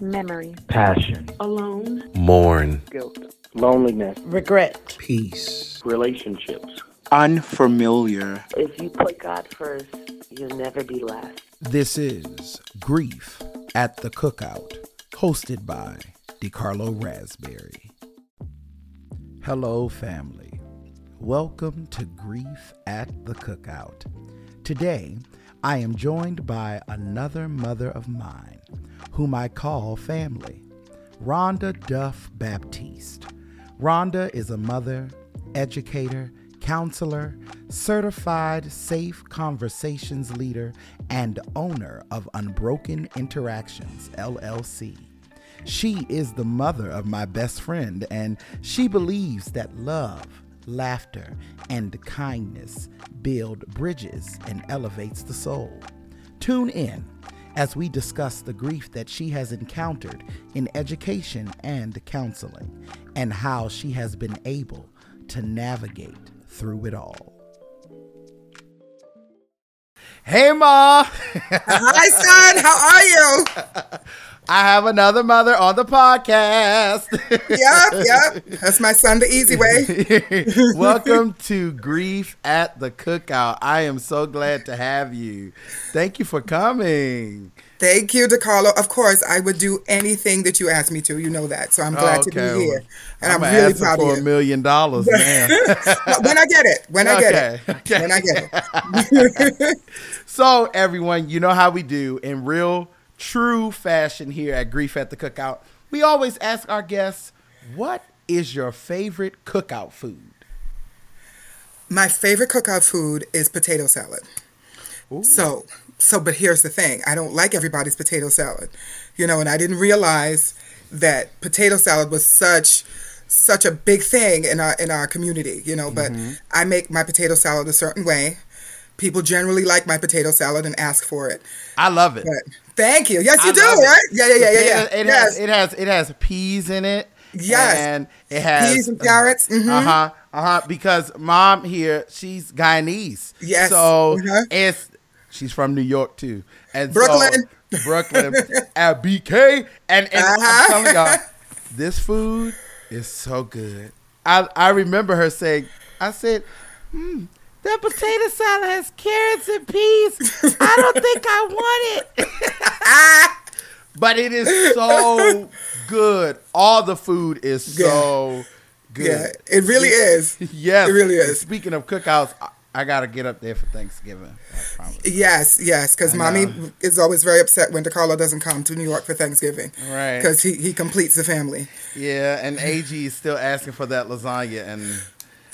memory, passion, alone, mourn, guilt, loneliness, regret, peace, relationships, unfamiliar. If you put God first, you'll never be last. This is Grief at the Cookout, hosted by DeCarlo Raspberry. Hello, family. Welcome to Grief at the Cookout. Today, I am joined by another mother of mine, whom I call family, Rhonda Duff Baptiste. Rhonda is a mother, educator, counselor, certified safe conversations leader, and owner of Unbroken Interactions, LLC. She is the mother of my best friend, and she believes that love, laughter, and kindness build bridges and elevates the soul. Tune in as we discuss the grief that she has encountered in education and counseling and how she has been able to navigate through it all. Hey, Ma. Hi, son. How are you? I have another mother on the podcast. yep, yep. That's my son, the easy way. Welcome to Grief at the Cookout. I am so glad to have you. Thank you for coming. Thank you, DeCarlo. Of course, I would do anything that you asked me to. You know that. So I'm glad okay. to be here. And I'm, I'm really proud for of a million dollars, man. when I get it. When I get it. okay. When I get it. So, everyone, you know how we do in real, true fashion here at Grief at the Cookout. We always ask our guests, what is your favorite cookout food? My favorite cookout food is potato salad. So, so, but here's the thing: I don't like everybody's potato salad, you know, and I didn't realize that potato salad was such such a big thing in our in our community, you know. But mm-hmm. I make my potato salad a certain way. People generally like my potato salad and ask for it. I love it. But thank you. Yes, you I do, love it. right? Yeah, yeah, yeah, yeah, yeah. It, it yes. has it has it has peas in it. Yes. and it has Peas and carrots. mhm. Uh huh. Uh huh. Because mom here, she's Guyanese. Yes. So Uh-huh. it's she's from New York too, and so- Brooklyn. Brooklyn at BK, and, and Uh-huh. I'm telling y'all, this food is so good. I I remember her saying, I said, hmm, that potato salad has carrots and peas. I don't think I want it. but it is so good. All the food is so good. Yeah, it really is. Yes, It really is. Speaking of cookouts, I, I gotta get up there for Thanksgiving. Yes, yes, because mommy is always very upset when DeCarlo doesn't come to New York for Thanksgiving. Right. Because he, he completes the family. Yeah, and AG is still asking for that lasagna, and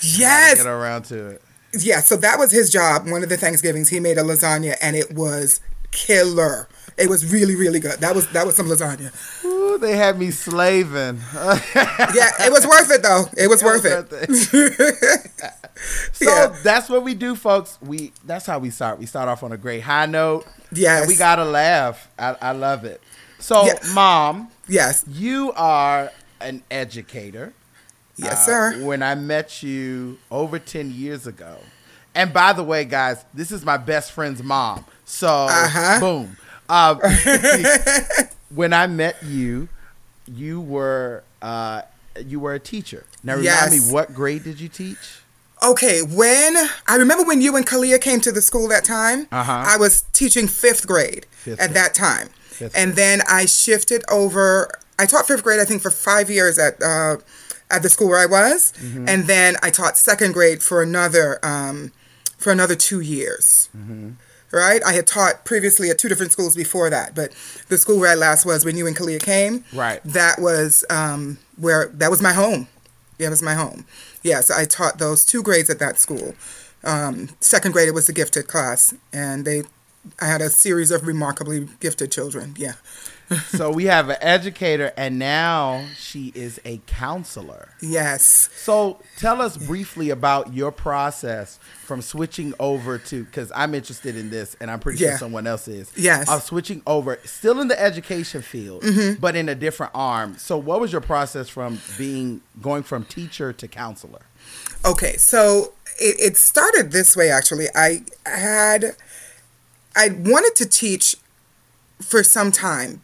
Yes. get around to it. Yeah, so that was his job. One of the Thanksgivings, he made a lasagna and it was killer. It was really, really good. That was that was some lasagna. Ooh, they had me slaving. Yeah, it was worth it though. It was worth it. so Yeah. that's what we do, folks. We that's how we start. We start off on a great high note. Yes. and we gotta laugh. I, I love it. So, mom, Yes. you are an educator. Yes, Uh, sir. When I met you over 10 years ago. And by the way, guys, this is my best friend's mom. So, Uh-huh. boom. Uh, when I met you, you were uh, you were a teacher. Now, remind Yes. me, what grade did you teach? Okay, when I remember when you and Kalia came to the school that time, Uh-huh. I was teaching fifth grade Fifth at grade. that time, Fifth and grade. then I shifted over. I taught fifth grade, I think, for five years at uh, at the school where I was, Mm-hmm. and then I taught second grade for another um, for another two years. Mm-hmm. Right, I had taught previously at two different schools before that, but the school where I last was when you and Kalia came. Right. that was um, where that was my home. Yeah, it was my home. Yes, I taught those two grades at that school. Um, second grade, it was the gifted class, and they, I had a series of remarkably gifted children. Yeah, so we have an educator, and now she is a counselor. yes. So tell us briefly about your process from switching over to because I'm interested in this, and I'm pretty sure someone else is. Yes. Of switching over, still in the education field, Mm-hmm. but in a different arm. So what was your process from being going from teacher to counselor? Okay, so it, it started this way actually. I had, I wanted to teach for some time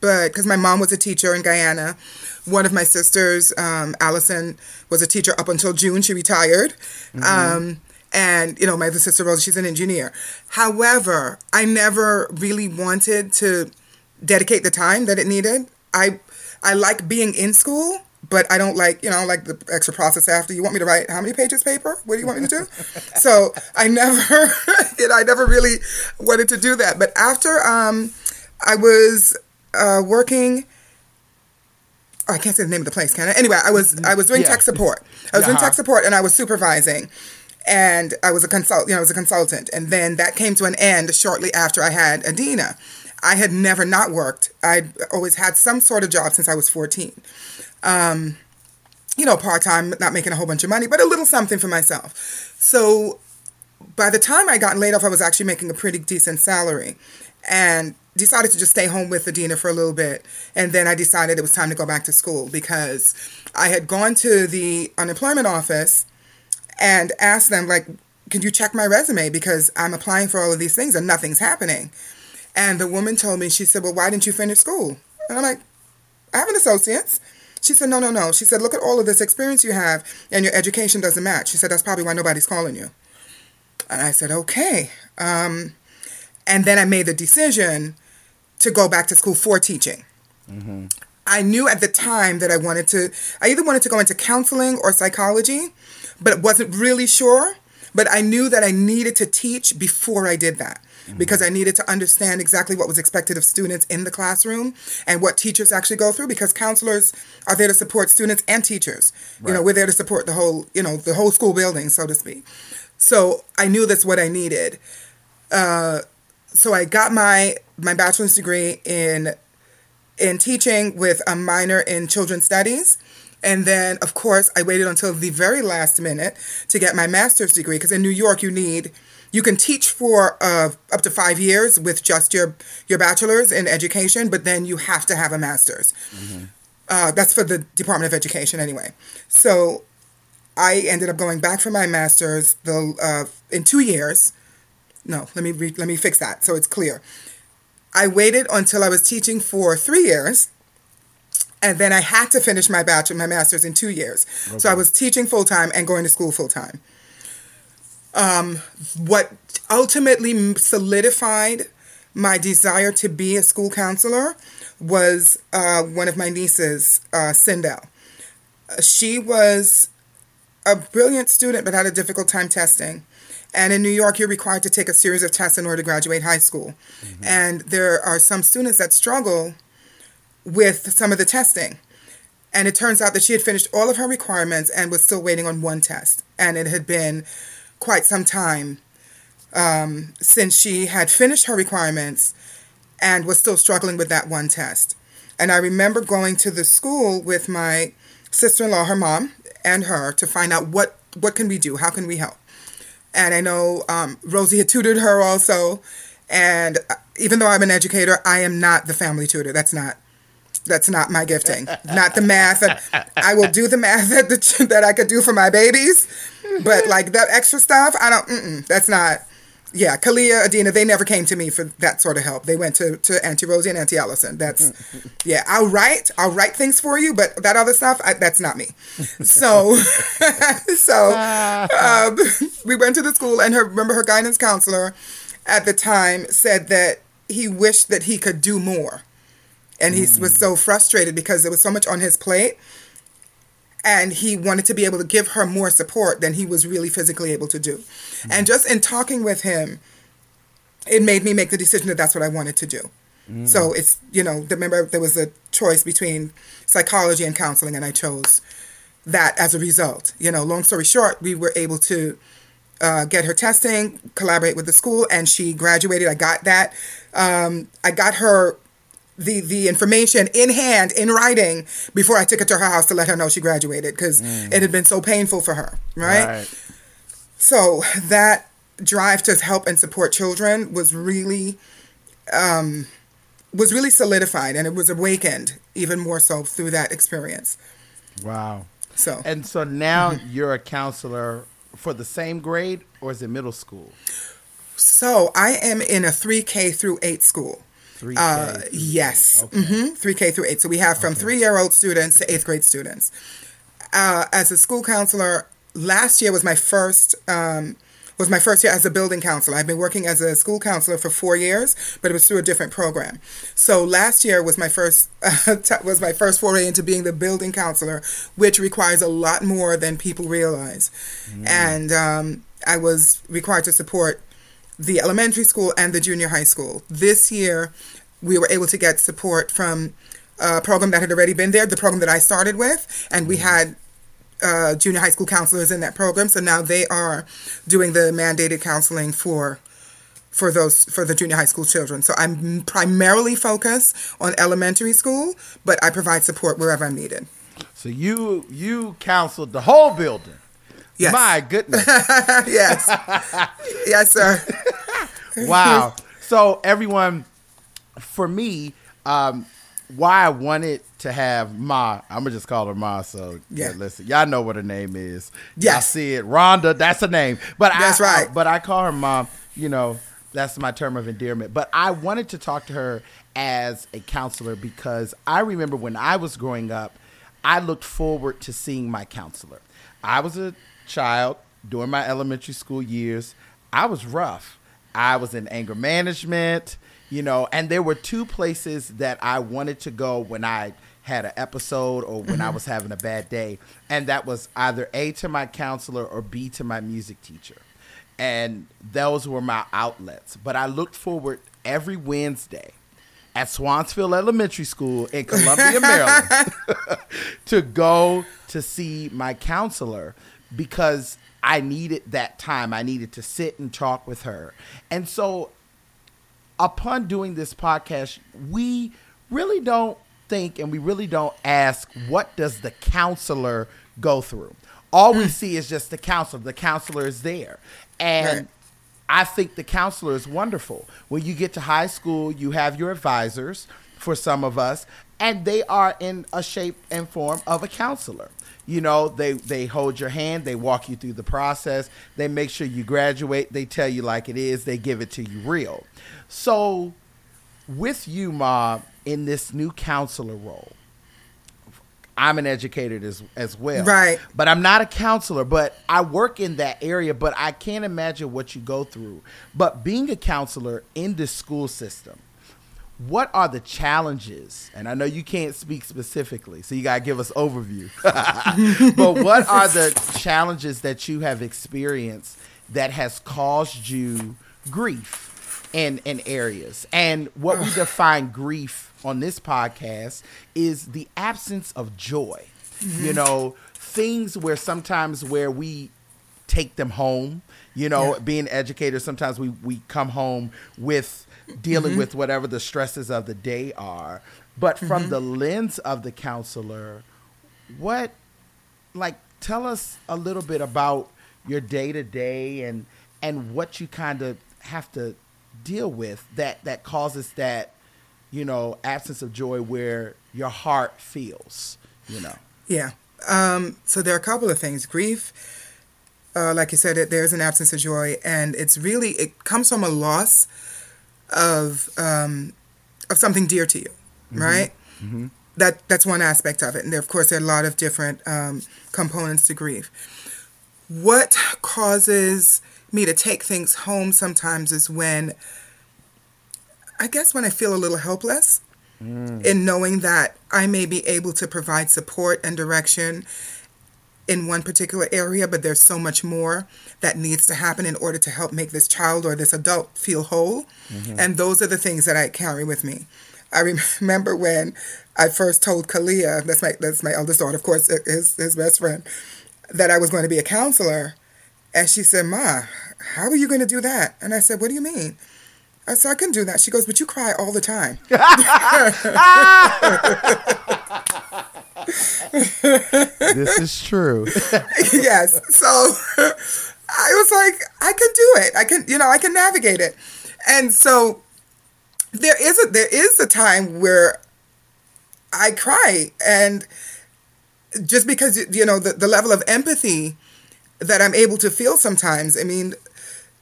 but because my mom was a teacher in Guyana, one of my sisters, um, Allison, was a teacher up until June. She retired. Um, and, you know, my other sister, Rosa, she's an engineer. However, I never really wanted to dedicate the time that it needed. I, I like being in school, but I don't like, you know, like the extra process after. You want me to write how many pages paper? What do you want me to do? so I never, you know, I never really wanted to do that. But after um, I was uh, working oh, I can't say the name of the place, can I? Anyway, I was I was doing Yeah. tech support. I was doing Uh-huh. tech support, and I was supervising, and I was a consult. You know, I was a consultant, and then that came to an end shortly after I had Adina. I had never not worked. I'd always had some sort of job since I was fourteen. Um, you know, part time, not making a whole bunch of money, but a little something for myself. So by the time I got laid off, I was actually making a pretty decent salary and decided to just stay home with Adina for a little bit. And then I decided it was time to go back to school because I had gone to the unemployment office and asked them, like, can you check my resume? Because I'm applying for all of these things and nothing's happening. And the woman told me, she said, well, why didn't you finish school? And I'm like, I have an associate's. She said, no, no, no. She said, look at all of this experience you have and your education doesn't match. She said, that's probably why nobody's calling you. And I said, okay. Um, and then I made the decision to go back to school for teaching. I knew at the time that I wanted to, I either wanted to go into counseling or psychology, but wasn't really sure. But I knew that I needed to teach before I did that because I needed to understand exactly what was expected of students in the classroom and what teachers actually go through because counselors are there to support students and teachers. You know, we're there to support the whole, you know, the whole school building, so to speak. So I knew that's what I needed. Uh, so I got my my bachelor's degree in in teaching with a minor in children's studies. And then, of course, I waited until the very last minute to get my master's degree because in New York, you need you can teach for uh, up to five years with just your your bachelor's in education, but then you have to have a master's. Uh, that's for the Department of Education, anyway. So I ended up going back for my master's the uh, in two years. No, let me re- let me fix that so it's clear. I waited until I was teaching for three years, and then I had to finish my bachelor, my master's in two years. So I was teaching full time and going to school full time. Um, what ultimately solidified my desire to be a school counselor was uh, one of my nieces, uh, Sindel. She was a brilliant student but had a difficult time testing. And in New York, you're required to take a series of tests in order to graduate high school. And there are some students that struggle with some of the testing. And it turns out that she had finished all of her requirements and was still waiting on one test. And it had been quite some time um, since she had finished her requirements and was still struggling with that one test. And I remember going to the school with my sister-in-law, her mom, and her to find out what what can we do, how can we help. And I know um, Rosie had tutored her also, and uh, even though I'm an educator, I am not the family tutor. That's not that's not my gifting. not the math. I will do the math that the, that I could do for my babies, but like that extra stuff, I don't. That's not. Yeah, Kalia, Adina, they never came to me for that sort of help. They went to, to Auntie Rosie and Auntie Allison. That's, yeah, I'll write, I'll write things for you, but that other stuff, I, that's not me. So, so um, we went to the school, and her remember her guidance counselor at the time said that he wished that he could do more, and he was so frustrated because there was so much on his plate and he wanted to be able to give her more support than he was really physically able to do. And just in talking with him, it made me make the decision that that's what I wanted to do. So it's, you know, remember there was a choice between psychology and counseling, and I chose that as a result. You know, long story short, we were able to uh, get her testing, collaborate with the school, and she graduated. I got that. Um, I got her the the information in hand in writing before I took it to her house to let her know she graduated because it had been so painful for her, right? So that drive to help and support children was really um, was really solidified and it was awakened even more so through that experience. Wow. So And so now you're a counselor for the same grade, or is it middle school? So I am in a 3K through 8 school. 3K. Uh, through yes. eight. Okay. hmm 3K through 8. So we have from three year old students to eighth grade students. Uh, as a school counselor, last year was my first. Um, was my first year as a building counselor. I've been working as a school counselor for four years, but it was through a different program. So last year was my first t- was my first foray into being the building counselor, which requires a lot more than people realize. And um, I was required to support the elementary school and the junior high school. This year, we were able to get support from a program that had already been there, the program that I started with, and we had uh, junior high school counselors in that program. So now they are doing the mandated counseling for for those for the junior high school children. So I'm primarily focused on elementary school, but I provide support wherever I'm needed. So you you counseled the whole building. Yes. My goodness. yes, yes, sir. wow. So everyone, for me, um, why I wanted to have Ma, I'm gonna just call her Ma. So yeah, Yeah. listen, y'all know what her name is. Yes. Y'all see it, Rhonda. That's her name. But That's I, right. I- but I call her Mom. You know, that's my term of endearment. But I wanted to talk to her as a counselor because I remember when I was growing up, I looked forward to seeing my counselor. I was a child during my elementary school years. I was rough. I was in anger management, you know, and there were two places that I wanted to go when I had an episode or when I mm-hmm. was having a bad day. And that was either A to my counselor or B to my music teacher. And those were my outlets. But I looked forward every Wednesday at Swansfield Elementary School in Columbia, Maryland, to go to see my counselor because I needed that time. I needed to sit and talk with her. And so, upon doing this podcast, we really don't think and we really don't ask what does the counselor go through. All we hmm. see is just the counselor. The counselor is there. And Right. I think the counselor is wonderful. When you get to high school, you have your advisors for some of us, and they are in a shape and form of a counselor. You know, they they hold your hand, they walk you through the process, they make sure you graduate, they tell you like it is, they give it to you real. So, with you, Ma, in this new counselor role, I'm an educator as as well. Right. But I'm not a counselor, but I work in that area, but I can't imagine what you go through. But being a counselor in the school system, what are the challenges? And I know you can't speak specifically, so you got to give us overview. but what are the challenges that you have experienced that has caused you grief in in areas? And what we define grief on this podcast is the absence of joy. You mm-hmm. know, things where sometimes where we take them home. You know, being educators, sometimes we, we come home with dealing mm-hmm. with whatever the stresses of the day are. But from mm-hmm. the lens of the counselor, what, like, tell us a little bit about your day to day and and what you kind of have to deal with that that causes that, you know, absence of joy where your heart feels, you know. Yeah. Um, so there are a couple of things. Grief, uh, like you said, it, there's an absence of joy, and it's really it comes from a loss of um, of something dear to you, right? That that's one aspect of it, and there, of course, there are a lot of different um, components to grief. What causes me to take things home sometimes is when I guess when I feel a little helpless mm. in knowing that I may be able to provide support and direction in one particular area, but there's so much more that needs to happen in order to help make this child or this adult feel whole. Mm-hmm. And those are the things that I carry with me. I remember when I first told Kalia, that's my that's my eldest daughter, of course, his his best friend, that I was going to be a counselor, and she said, "Ma, how are you going to do that?" And I said, "What do you mean?" I said, "I can do that." She goes, "But you cry all the time." This is true. yes. So I was like, I can do it. I can, you know, I can navigate it. And so there is a there is a time where I cry and just because you know the, the level of empathy that I'm able to feel sometimes. I mean,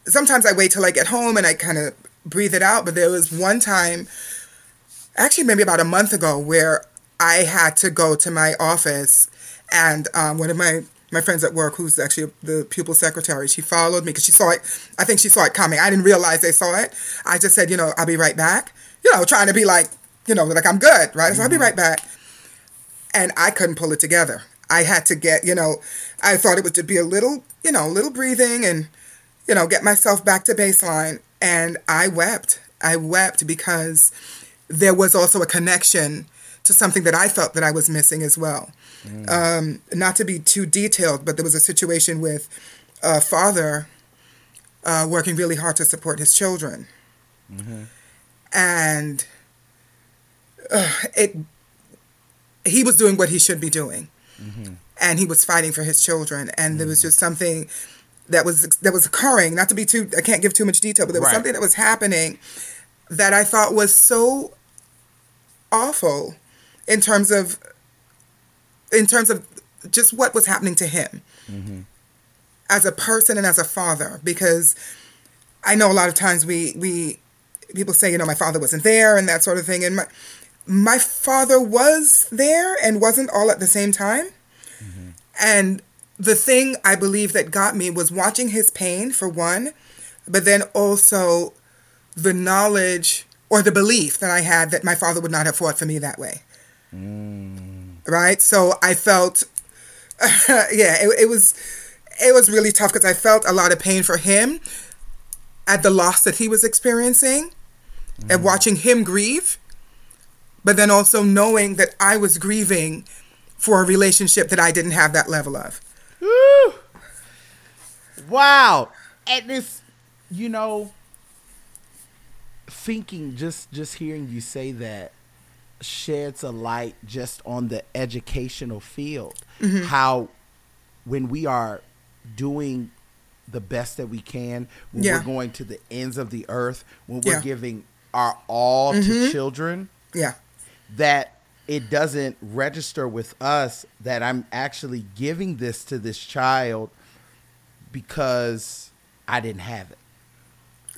sometimes I wait till I get home and I kind of breathe it out, but there was one time actually maybe about a month ago where I had to go to my office and um, one of my my friends at work who's actually the pupil secretary she followed me because she saw it. I think she saw it coming. I didn't realize they saw it. I just said you know i'll be right back. You know trying to be like you know like i'm good right? So i'll be right back. And i couldn't pull it together. I had to get you know i thought it would be a little you know a little breathing and you know get myself back to baseline and i wept. I wept because there was also a connection to something that i felt that i was missing as well. Um, not to be too detailed, but there was a situation with a father uh, working really hard to support his children, and uh, it he was doing what he should be doing, and he was fighting for his children, and there was just something that was that was occurring. Not to be too, I can't give too much detail, but there was Right. something that was happening that I thought was so awful in terms of in terms of just what was happening to him mm-hmm. as a person and as a father because i know a lot of times we we people say you know my father wasn't there and that sort of thing and my my father was there and wasn't all at the same time mm-hmm. and the thing i believe that got me was watching his pain for one but then also the knowledge or the belief that i had that my father would not have fought for me that way mm. right? So I felt, yeah, it, it was, it was really tough because I felt a lot of pain for him at the loss that he was experiencing, and mm. watching him grieve, but then also knowing that I was grieving for a relationship that I didn't have that level of. Wow. At this, you know, thinking just just hearing you say that sheds a light just on the educational field. Mm-hmm. How when we are doing the best that we can, when Yeah. we're going to the ends of the earth, when we're Yeah. giving our all to mm-hmm. children, Yeah, that it doesn't register with us that I'm actually giving this to this child because I didn't have it.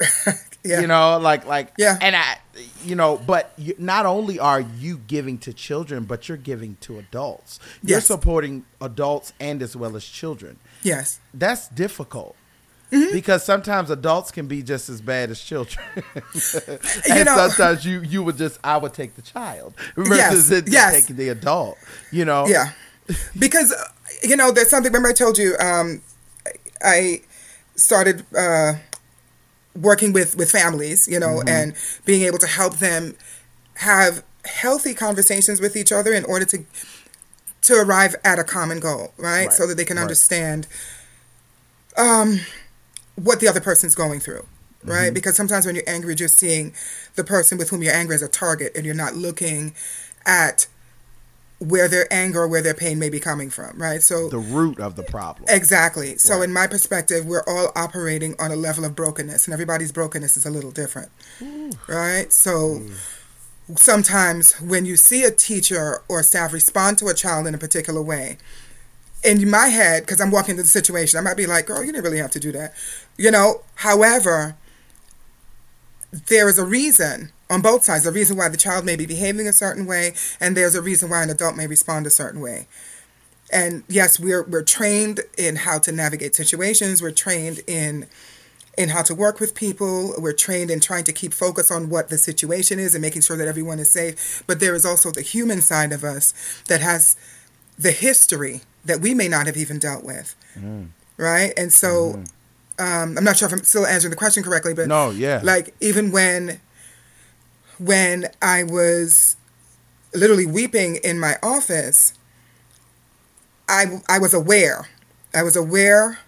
yeah, You know, like like Yeah. and I you know, but you, not only are you giving to children, but you're giving to adults. Yes. You're supporting adults and as well as children. yes, That's difficult. Mm-hmm. Because sometimes adults can be just as bad as children, and You know- sometimes you you would just I would take the child versus Yes, it- yes. taking the adult. You know, yeah. Because you know, there's something. Remember, I told you um, I started uh, working with with families, you know, and being able to help them have healthy conversations with each other in order to to arrive at a common goal, right? Right, So that they can right. understand um, what the other person's going through, right? Mm-hmm. Because sometimes when you're angry, you're just seeing the person with whom you're angry as a target, and you're not looking at where their anger or where their pain may be coming from, right? So the root of the problem. Exactly. So, in my perspective, we're all operating on a level of brokenness, and everybody's brokenness is a little different, right? So, mm. sometimes when you see a teacher or staff respond to a child in a particular way, in my head, because I'm walking into the situation, I might be like, girl, you didn't really have to do that. You know, however, there is a reason on both sides, a reason why the child may be behaving a certain way, and there's a reason why an adult may respond a certain way. And yes we're we're trained in how to navigate situations. We're trained in in how to work with people. We're trained in trying to keep focus on what the situation is and making sure that everyone is safe. But there is also the human side of us that has the history that we may not have even dealt with. Right? And so um, i'm not sure if i'm still answering the question correctly but No, yeah. like even when when i was literally weeping in my office I, I was aware. I was aware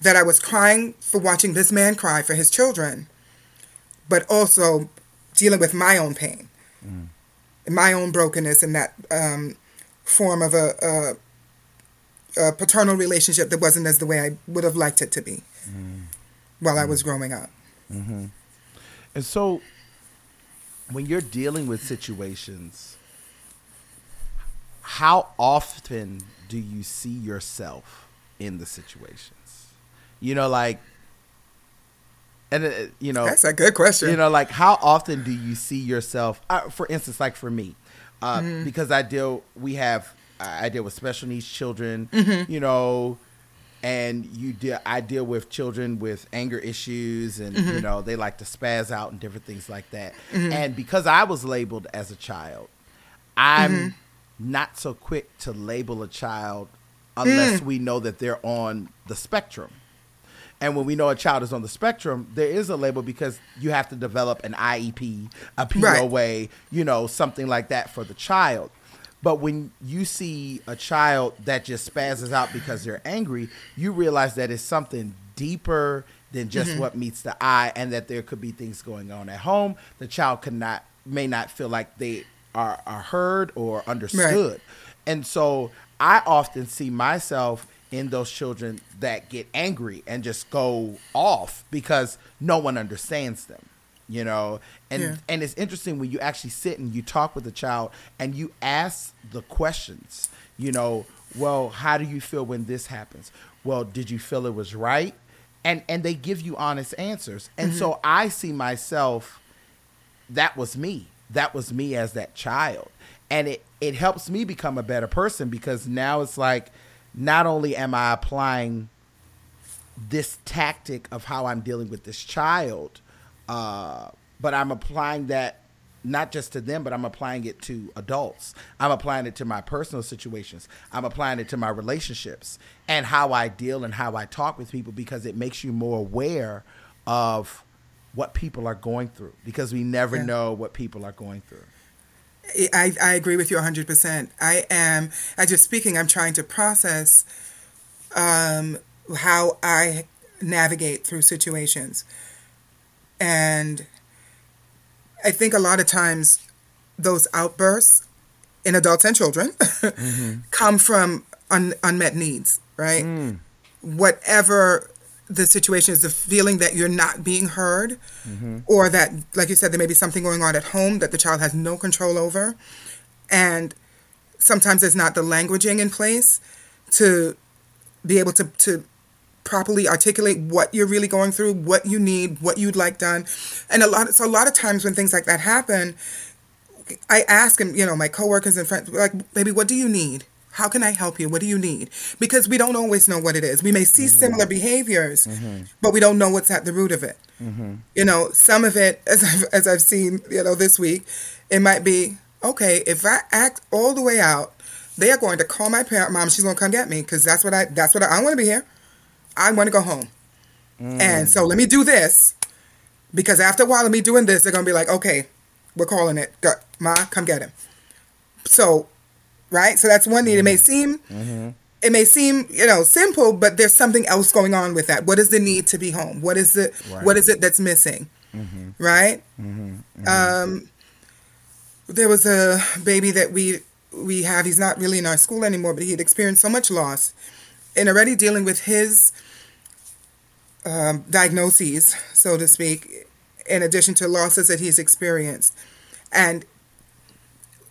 that I was crying for watching this man cry for his children, but also dealing with my own pain, my own brokenness, and that um, form of a, a, a paternal relationship that wasn't as the way I would have liked it to be while I was growing up. And so, when you're dealing with situations, how often do you see yourself in the situations? You know, like And uh, you know, That's a good question. you know, like how often do you see yourself? Uh, for instance, like for me, uh, Mm-hmm. because I deal, we have, I deal with special needs children. Mm-hmm. You know, and you deal, I deal with children with anger issues, and Mm-hmm. you know they like to spaz out and different things like that. And because I was labeled as a child, I'm Mm-hmm. not so quick to label a child unless Mm. we know that they're on the spectrum. And when we know a child is on the spectrum, there is a label because you have to develop an IEP, a POA, you know, something like that for the child. But when you see a child that just spazzes out because they're angry, you realize that it's something deeper than just mm-hmm. what meets the eye and that there could be things going on at home. The child could not may not feel like they are, are heard or understood. And so I often see myself in those children that get angry and just go off because no one understands them you know and Yeah. and it's interesting when you actually sit and you talk with a child and you ask the questions you know well how do you feel when this happens well did you feel it was right and and they give you honest answers and mm-hmm. so i see myself that was me. That was me as that child. And it, it helps me become a better person because now it's like not only am I applying this tactic of how I'm dealing with this child, uh, but I'm applying that not just to them, but I'm applying it to adults. I'm applying it to my personal situations. I'm applying it to my relationships and how I deal and how I talk with people because it makes you more aware of what people are going through because we never Yeah. know what people are going through. I, I agree with you 100%. I am, as you're speaking, I'm trying to process um, how I navigate through situations. And I think a lot of times those outbursts in adults and children mm-hmm. come from un, unmet needs, right? Mm. Whatever the situation is, the feeling that you're not being heard, mm-hmm. or that, like you said, there may be something going on at home that the child has no control over. And sometimes there's not the languaging in place to be able to, to properly articulate what you're really going through, what you need, what you'd like done. And a lot so a lot of times when things like that happen, I ask and you know, my coworkers and friends like, baby, what do you need? How can I help you? What do you need? Because we don't always know what it is. We may see mm-hmm. similar behaviors, mm-hmm. but we don't know what's at the root of it. Mm-hmm. You know, some of it, as I've, as I've seen, you know, this week, it might be okay if I act all the way out. They are going to call my parent, mom. She's going to come get me because that's what I. That's what I, I want to be here. I want to go home. And so let me do this because after a while of me doing this, they're going to be like, okay, we're calling it. Go, Ma, come get him. So, right? So that's one need. It may mm-hmm. seem, mm-hmm. it may seem, you know, simple, but there's something else going on with that. What is the need to be home? What is it? What is it that's missing? Mm-hmm. Right? Um, there was a baby that we we have. He's not really in our school anymore, but he had experienced so much loss, and already dealing with his um, diagnoses, so to speak, in addition to losses that he's experienced, and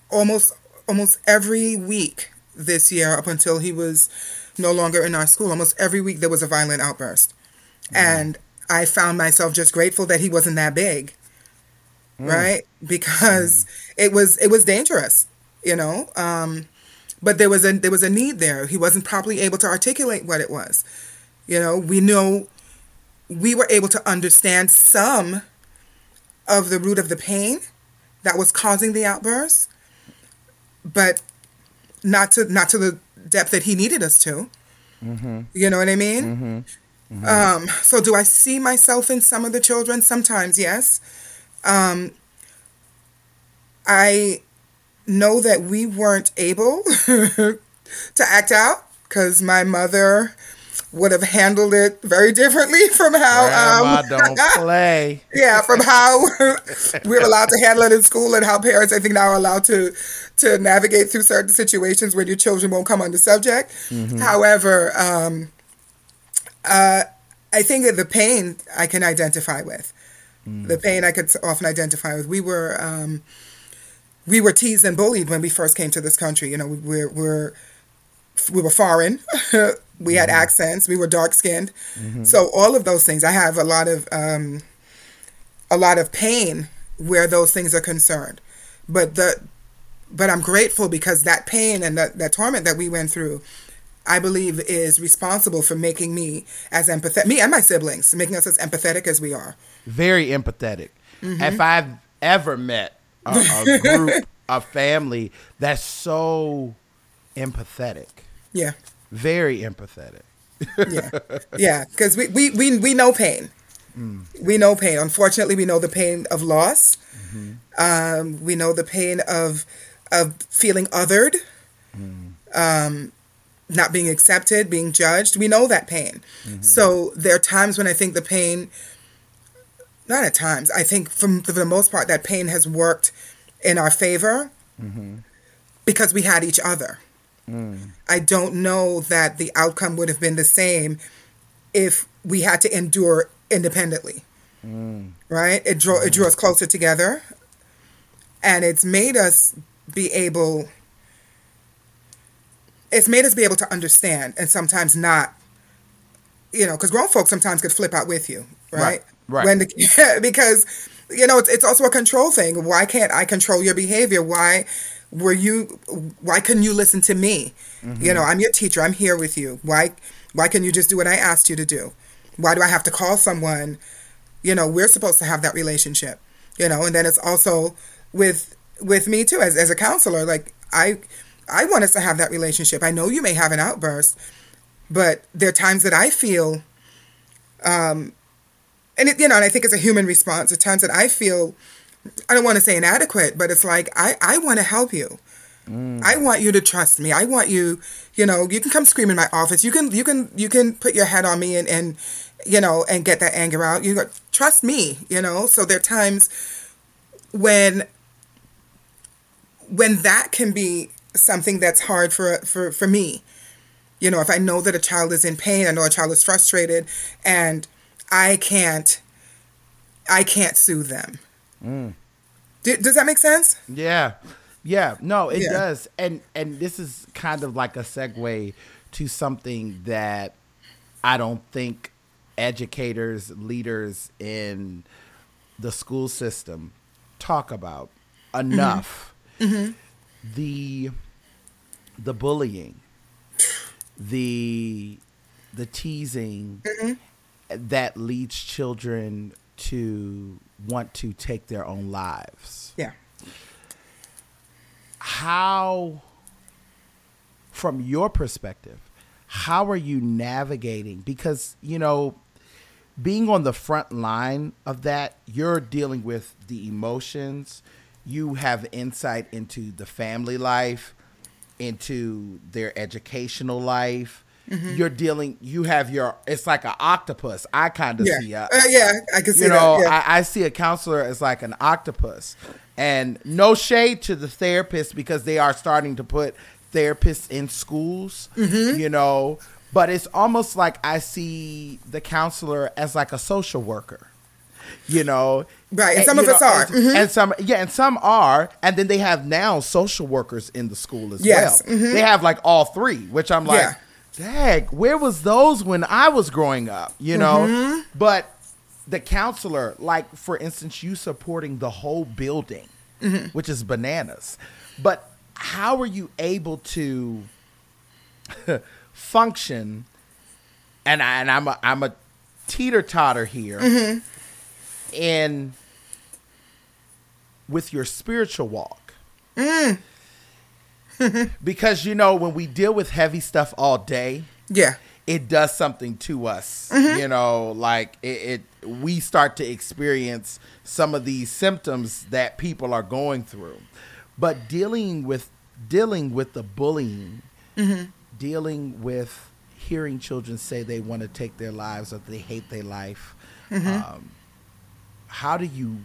almost almost every week this year, up until he was no longer in our school, almost every week there was a violent outburst, and I found myself just grateful that he wasn't that big, right? Because it was it was dangerous, you know. Um, but there was a there was a need there. He wasn't properly able to articulate what it was. You know, we know we were able to understand some of the root of the pain that was causing the outburst, but not to not to the depth that he needed us to. You know what I mean? Um, so, do I see myself in some of the children? Sometimes, yes. Um, I know that we weren't able to act out because my mother would have handled it very differently from how um, Grandma don't play. yeah, from how we're allowed to handle it in school and how parents, I think, now are allowed to to navigate through certain situations where your children won't come on the subject. However, um, uh, I think that the pain I can identify with, the pain I could often identify with. We were um, we were teased and bullied when we first came to this country. You know, we were, we're we were foreign. we had mm-hmm. accents. We were dark skinned. Mm-hmm. So all of those things. I have a lot of um, a lot of pain where those things are concerned. But the but I'm grateful because that pain and that, that torment that we went through, I believe is responsible for making me as empathetic, me and my siblings, making us as empathetic as we are. Very empathetic. Mm-hmm. If I've ever met a, a group, a family that's so empathetic, Yeah, very empathetic. yeah, yeah. Because we, we, we, we know pain. Mm. We know pain. Unfortunately, we know the pain of loss. Mm-hmm. Um, we know the pain of of feeling othered, mm. um, not being accepted, being judged. We know that pain. Mm-hmm. So there are times when I think the pain, not at times, I think from for the most part that pain has worked in our favor mm-hmm. because we had each other. I don't know that the outcome would have been the same if we had to endure independently. Right? It drew it drew us closer together, and it's made us be able. It's made us be able to understand, and sometimes not. You know, because grown folks sometimes could flip out with you, right? Right, right. When the, because you know it's, it's also a control thing. Why can't I control your behavior? Why were you? Why couldn't you listen to me? You know, I'm your teacher. I'm here with you. Why? Why can you just do what I asked you to do? Why do I have to call someone? You know, we're supposed to have that relationship. You know, and then it's also with with me too as as a counselor. Like I I want us to have that relationship. I know you may have an outburst, but there are times that I feel, um, and it, you know, and I think it's a human response. Are times that I feel, I don't want to say inadequate, but it's like I I want to help you. Mm. I want you to trust me. I want you, you know, you can come scream in my office. You can you can you can put your head on me and and you know and get that anger out. You go, trust me, you know. So there are times when when that can be something that's hard for for for me. You know, if I know that a child is in pain, I know a child is frustrated and I can't I can't soothe them. Do, does that make sense? Yeah. Yeah. No, it Yeah. does. And and this is kind of like a segue to something that I don't think educators, leaders in the school system talk about enough. Mm-hmm. Mm-hmm. The the bullying, the the teasing mm-hmm. that leads children to want to take their own lives. Yeah. how from your perspective how are you navigating? Because you know being on the front line of that you're dealing with the emotions. You have insight into the family life into their educational life you're dealing you have your it's like an octopus i kind of Yeah. see a, Uh, yeah, I can see you know, that. Yeah. I, I see a counselor as like an octopus. And no shade to the therapists because they are starting to put therapists in schools, Mm-hmm. you know, but it's almost like I see the counselor as like a social worker. You know, Right, and some of you us are. and, Mhm. and some, yeah, and some are, and then they have now social workers in the school as Yes, well. mhm. They have like all three, which I'm like, Yeah. Dag, where was those when I was growing up? You know, Mm-hmm. but the counselor, like for instance, you supporting the whole building, Mm-hmm. which is bananas. But how are you able to function? And I, and I'm a, I'm a teeter totter here, Mm-hmm. in with your spiritual walk. Mm. because you know when we deal with heavy stuff all day, yeah. it does something to us. Mm-hmm. You know, like it, it we start to experience some of these symptoms that people are going through. But dealing with dealing with the bullying, Mm-hmm. dealing with hearing children say they want to take their lives or they hate their life, Mm-hmm. um, how do you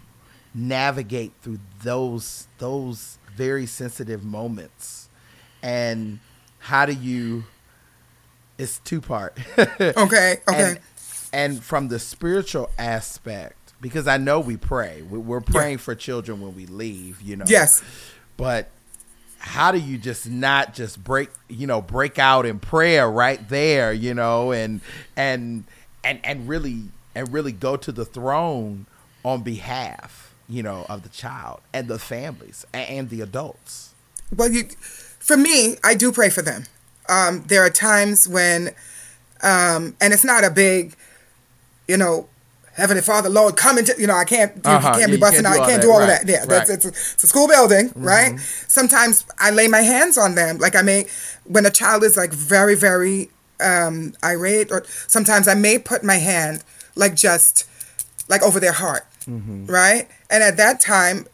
navigate through those those very sensitive moments, and how do you? It's two part. Okay. Okay. And, and from the spiritual aspect, because I know we pray, We- we're praying for children when we leave, you know. yes. But how do you just not just break, you know, break out in prayer right there, you know, and and and and really and really go to the throne on behalf, you know, of the child and the families a- and the adults. Well, you, for me, I do pray for them. Um, there are times when, um, and it's not a big, you know, Heavenly Father, Lord, come into, you know, I can't, you Uh-huh, can't yeah, be busting can't out, do I all can't that, do all right, of that. Yeah, that's right. Mm-hmm. it's a, it's a school building, right? Sometimes I lay my hands on them, like I may when a child is like very, very um, irate, or sometimes I may put my hand like just like over their heart, Mm-hmm. right? And at that time,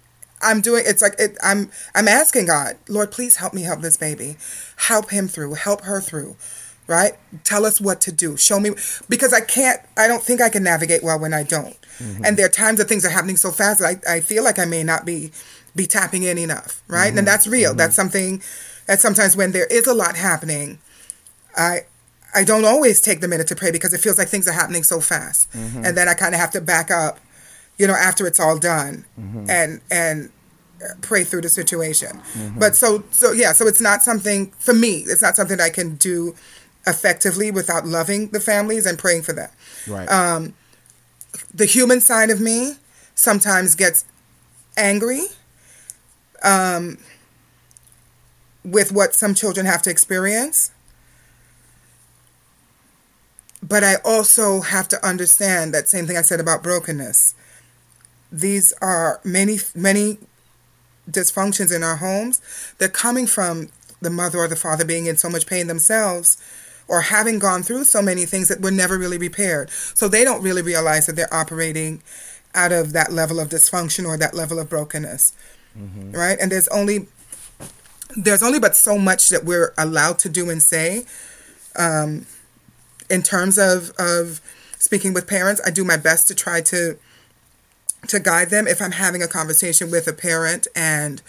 I'm doing it's like it, I'm I'm asking God, Lord, please help me help this baby, help him through, help her through, right? Tell us what to do, show me because I can't, I don't think I can navigate well when I don't, mm-hmm. and there are times that things are happening so fast that I, I feel like I may not be be tapping in enough, right? And mm-hmm. that's real. Mm-hmm. That's something that sometimes when there is a lot happening, I I don't always take the minute to pray because it feels like things are happening so fast, and then I kind of have to back up, you know, after it's all done, and and uh, pray through the situation. But so so yeah, so it's not something for me. It's not something I can do effectively without loving the families and praying for them. Right. um The human side of me sometimes gets angry um, with what some children have to experience. But I also have to understand that same thing I said about brokenness. These are many, many dysfunctions in our homes. They're coming from the mother or the father being in so much pain themselves or having gone through so many things that were never really repaired. So they don't really realize that they're operating out of that level of dysfunction or that level of brokenness. Right? And there's only there's only but so much that we're allowed to do and say um, in terms of of speaking with parents. I do my best to try to to guide them if I'm having a conversation with a parent and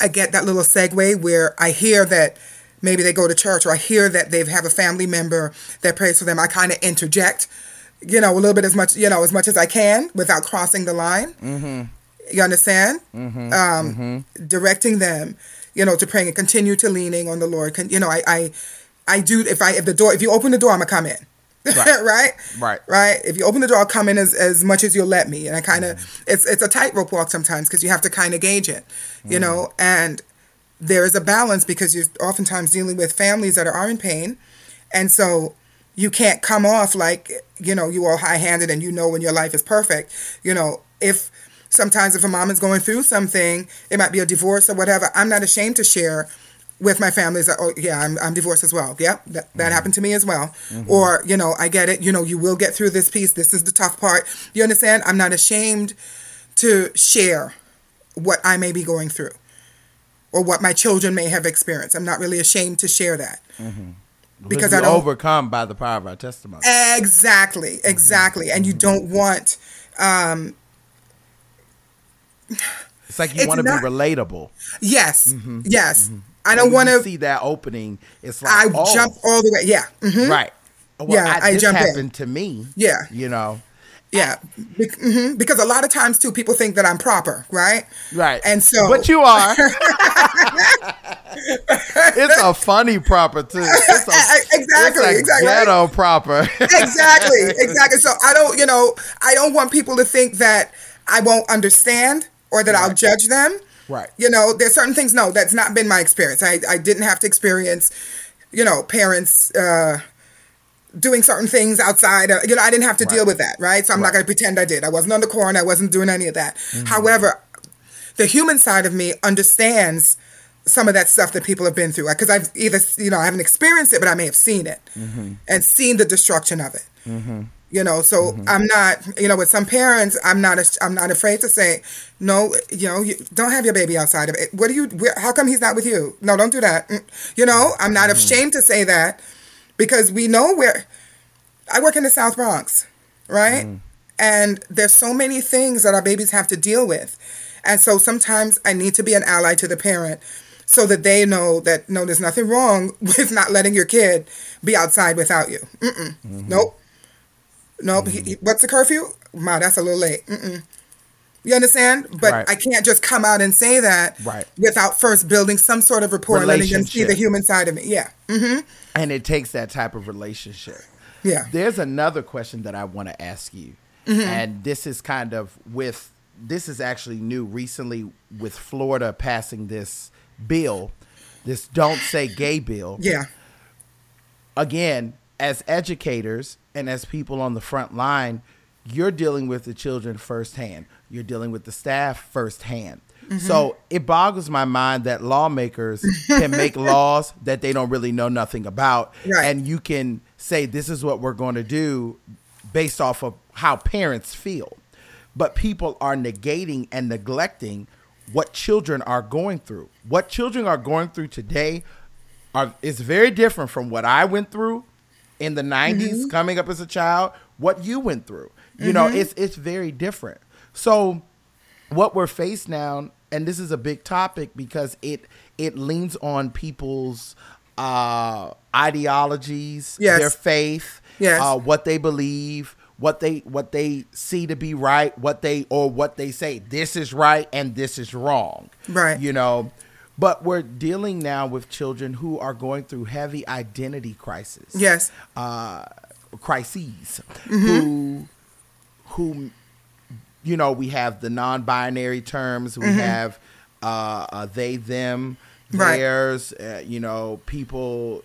I get that little segue where I hear that maybe they go to church or I hear that they have a family member that prays for them. I kind of interject, you know, a little bit as much, you know, as much as I can without crossing the line. Mm-hmm. You understand? Mm-hmm. Um, Directing them, you know, to praying and continue to leaning on the Lord. Con- you know, I, I, I do. If I if the door if you open the door, I'm gonna come in. Right. right? Right. Right. If you open the door, I'll come in as, as much as you'll let me. And I mm-hmm. kind of, it's it's a tightrope walk sometimes because you have to kind of gauge it, you know. Mm-hmm. And there is a balance because you're oftentimes dealing with families that are in pain, and so you can't come off like you know you all high handed and you know when your life is perfect. You know, if sometimes if a mom is going through something, it might be a divorce or whatever. I'm not ashamed to share with my families that oh yeah I'm, I'm divorced as well. Yep that, that mm-hmm. happened to me as well. Mm-hmm. Or you know i get it. You know you will get through this piece. This is the tough part. You understand? I'm not ashamed to share what i may be going through or what my children may have experienced. I'm not really ashamed to share that. Mm-hmm. Because we i don't overcome by the power of our testimony. exactly exactly. And you don't want um It's like you want to be relatable. yes yes i don't want to see that opening. It's like i oh, jump all the way yeah mhm. right. Well, Yeah, I, I jump in. happened to me. Yeah. you know, Yeah, Be- mhm. because a lot of times too, people think that I'm proper, right? right. And so, but you are. it's a funny proper too. It's a, Exactly, it's a exactly. Ghetto proper. exactly, exactly. So I don't, you know, I don't want people to think that I won't understand or that I'll judge them. Right. You know, there's certain things. No, that's not been my experience. I I didn't have to experience, you know, parents. uh doing certain things outside, uh, you know, I didn't have to deal with that, right? So I'm not going to pretend I did. I wasn't on the corner. I wasn't doing any of that. Mm-hmm. However, the human side of me understands some of that stuff that people have been through because I've either you know I haven't experienced it, but I may have seen it Mm-hmm. and seen the destruction of it. You know, so mm-hmm. I'm not you know with some parents I'm not as- I'm not afraid to say no. You know, you don't have your baby outside of it. What do you? Where, how come he's not with you? No, don't do that. Mm. You know, I'm not mm-hmm. ashamed to say that because we know where I work in the South Bronx, right? Mm. And there's so many things that our babies have to deal with. And so sometimes I need to be an ally to the parent so that they know that no, there's nothing wrong with not letting your kid be outside without you. Mm-mm. Mm-hmm. Nope. Nope. He- what's the curfew? Ma, that's a little late. Mm-mm. You understand? But Right. I can't just come out and say that Right. without first building some sort of rapport and letting them see the human side of me. Yeah. Mm-hmm. and it takes that type of relationship. Yeah. There's another question that I want to ask you, and this is kind of with this is actually new recently with Florida passing this bill, this "Don't Say Gay" bill. Yeah. Again, as educators and as people on the front line, you're dealing with the children firsthand. You're dealing with the staff firsthand. Mm-hmm. So it boggles my mind that lawmakers can make laws that they don't really know nothing about. Right. And you can say, this is what we're going to do based off of how parents feel. But people are negating and neglecting what children are going through. What children are going through today are is very different from what I went through in the 90s coming up as a child, what you went through. You know, it's it's very different. So what we're faced now and this is a big topic because it it leans on people's uh ideologies, Yes. their faith, Yes. uh, what they believe, what they what they see to be right, what they or what they say this is right and this is wrong. Right. You know, but we're dealing now with children who are going through heavy identity crisis. Yes. Uh crises who who you know, we have the non-binary terms, we have uh, uh they them Right. theirs, uh, you know, people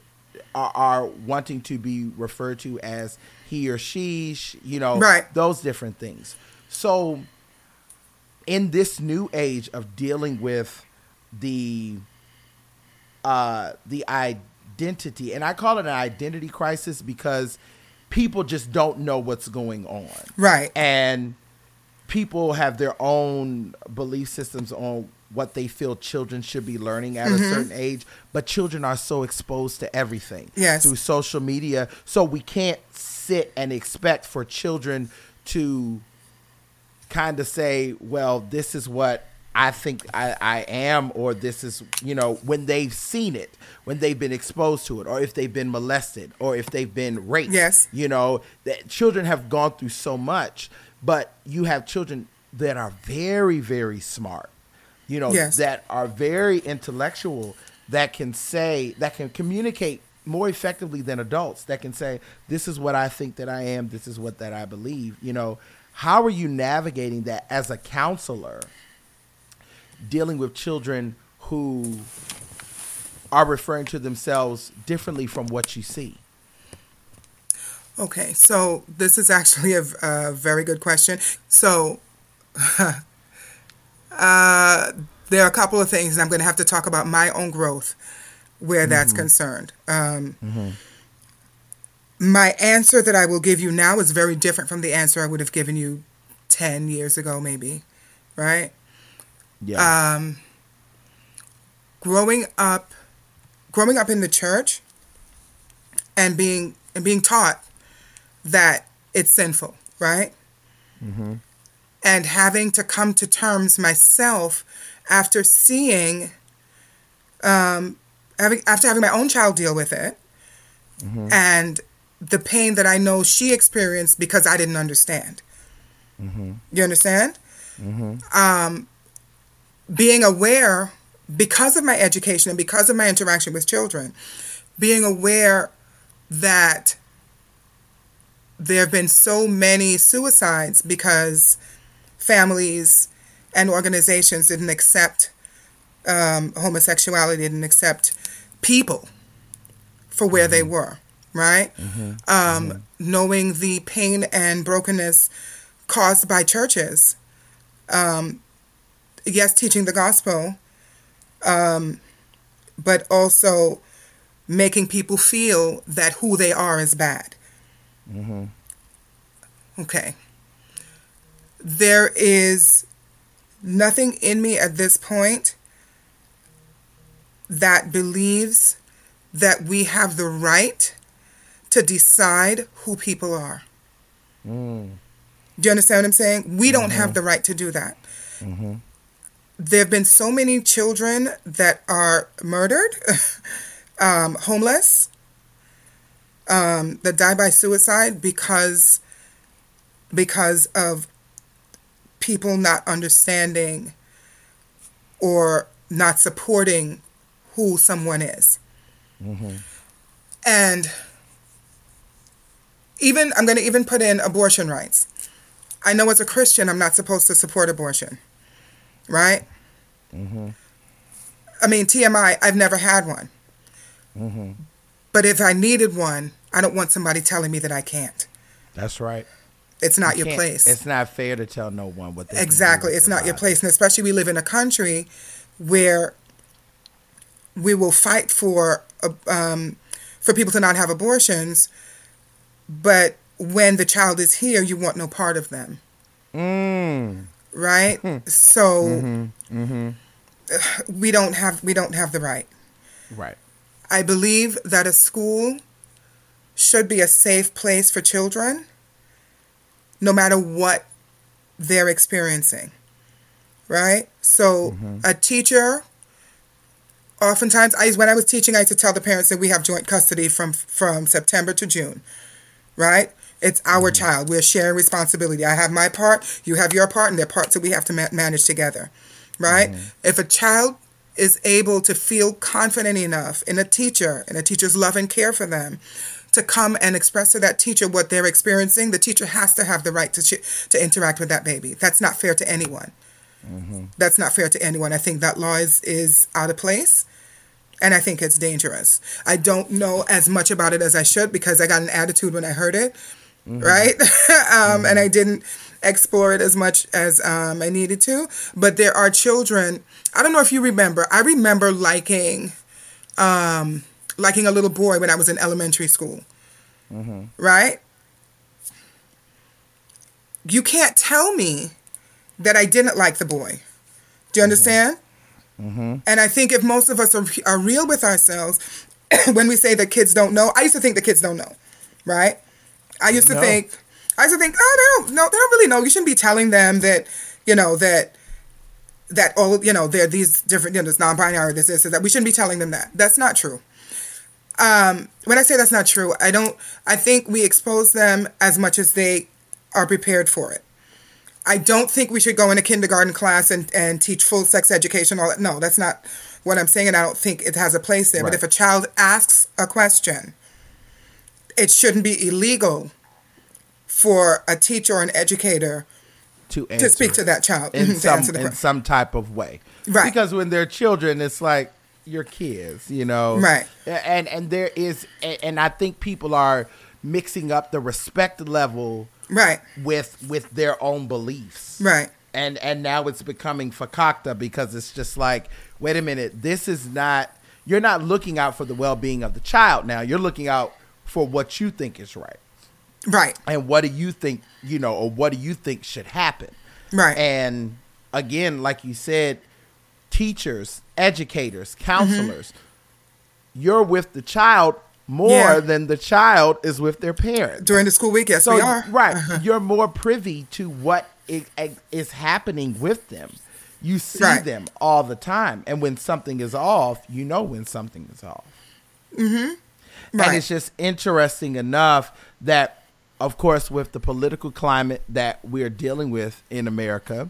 are, are wanting to be referred to as he or she, sh- you know, Right. those different things. So, in this new age of dealing with the uh, the identity, and I call it an identity crisis because people just don't know what's going on, Right. and people have their own belief systems on what they feel children should be learning at a certain age but children are so exposed to everything Yes. through social media so we can't sit and expect for children to kind of say well this is what i think I, I am or this is you know when they've seen it when they've been exposed to it or if they've been molested or if they've been raped Yes. you know that children have gone through so much but you have children that are very very smart you know Yes. that are very intellectual that can say that can communicate more effectively than adults that can say this is what i think that i am this is what that i believe you know how are you navigating that as a counselor dealing with children who are referring to themselves differently from what you see Okay, so this is actually a, a very good question. So, uh, there are a couple of things, and I'm going to have to talk about my own growth where that's concerned. Um, My answer that I will give you now is very different from the answer I would have given you 10 years ago, maybe, right? Yeah. Um, growing up growing up in the church and being and being taught that it's sinful right? And having to come to terms myself after seeing um having after having my own child deal with it and the pain that I know she experienced because I didn't understand. You understand? Um, being aware because of my education and because of my interaction with children, being aware that there have been so many suicides because families and organizations didn't accept um, homosexuality, didn't accept people for where they were, right? Um, Knowing the pain and brokenness caused by churches. Um, yes, teaching the gospel, um, but also making people feel that who they are is bad. Mm-hmm. Okay. There is nothing in me at this point that believes that we have the right to decide who people are. Mm. Do you understand what I'm saying? We don't have mm-hmm. the right to do that. Mm-hmm. There have been so many children that are murdered, um, homeless, um, that die by suicide because because of people not understanding or not supporting who someone is. And even I'm going to even put in abortion rights. I know as a Christian, I'm not supposed to support abortion, right? I mean, TMI, I've never had one. But if I needed one, I don't want somebody telling me that I can't. That's right. It's not your place. It's not fair to tell no one what they Exactly. It's not your place. And especially we live in a country where we will fight for uh, um, for people to not have abortions, but when the child is here, you want no part of them. Mm. Right? Hmm. So Mm-hmm. mm-hmm. we don't have we don't have the right. Right. I believe that a school should be a safe place for children, no matter what they're experiencing. Right? So, mm-hmm. a teacher, oftentimes, I, when I was teaching, I used to tell the parents that we have joint custody from, from September to June. Right? It's our mm-hmm. child. We're sharing responsibility. I have my part, you have your part, and there are parts that we have to ma- manage together. Right? Mm-hmm. If a child is able to feel confident enough in a teacher and a teacher's love and care for them to come and express to that teacher what they're experiencing, the teacher has to have the right to ch- to interact with that baby. That's not fair to anyone. Mm-hmm. That's not fair to anyone. I think that law is, is out of place and I think it's dangerous. I don't know as much about it as I should because I got an attitude when I heard it, right? um, And I didn't explore it as much as um, I needed to. But there are children. I don't know if you remember. I remember liking, um, liking a little boy when I was in elementary school, right? You can't tell me that I didn't like the boy. Do you understand? And I think if most of us are, are real with ourselves, when we say that kids don't know, I used to think the kids don't know, right? I used to No. think, I used to think, oh, they don't, no, they don't really know. You shouldn't be telling them that, you know, that that all, you know, they're these different, you know, this non-binary, this, this, that. We shouldn't be telling them that. That's not true. Um, when I say that's not true, I don't. I think we expose them as much as they are prepared for it. I don't think we should go in a kindergarten class and, and teach full sex education. All that. No, that's not what I'm saying, and I don't think it has a place there. But if a child asks a question, it shouldn't be illegal for a teacher or an educator To, to speak to that child in some in some type of way. Right. Because when they're children, it's like your kids, you know. Right. And and there is and and I think people are mixing up the respect level Right, with with their own beliefs. right, and and now it's becoming fakakta because it's just like wait a minute this is not you're not looking out for the well-being of the child now you're looking out for what you think is right right, and what do you think you know or what do you think should happen right. and again like you said teachers educators counselors you're with the child more Yeah. than the child is with their parents During the school week, yes, so we are. right, you're more privy to what is, is happening with them. You see Right. them all the time, and when something is off, you know when something is off. Mm-hmm. Right. And it's just interesting enough that, of course, with the political climate that we're dealing with in America,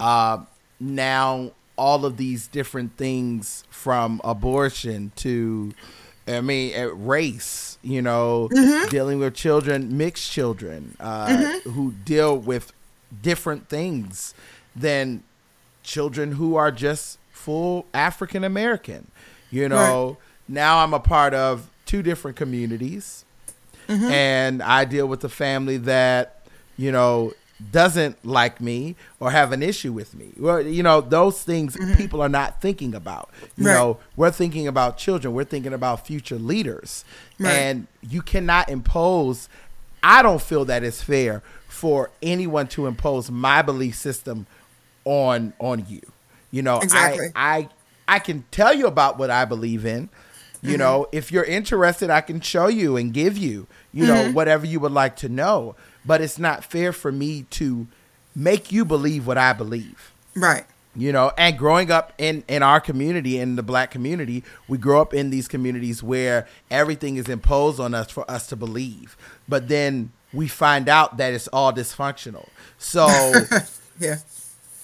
uh, now all of these different things from abortion to I mean, uh, race, you know, dealing with children, mixed children, uh, who deal with different things than children who are just full African American. You know, now I'm a part of two different communities, mm-hmm. and I deal with a family that, you know, doesn't like me or have an issue with me. Well, you know, those things mm-hmm. people are not thinking about. You Right. know, we're thinking about children, we're thinking about future leaders. Right. And you cannot impose I don't feel that it's fair for anyone to impose my belief system on on you. You know, Exactly. I I I can tell you about what I believe in. You know, if you're interested, I can show you and give you, you know, mm-hmm. whatever you would like to know. But it's not fair for me to make you believe what I believe. Right, you know and growing up in in our community in the black community we grow up in these communities where everything is imposed on us for us to believe. But then we find out that it's all dysfunctional. So yeah,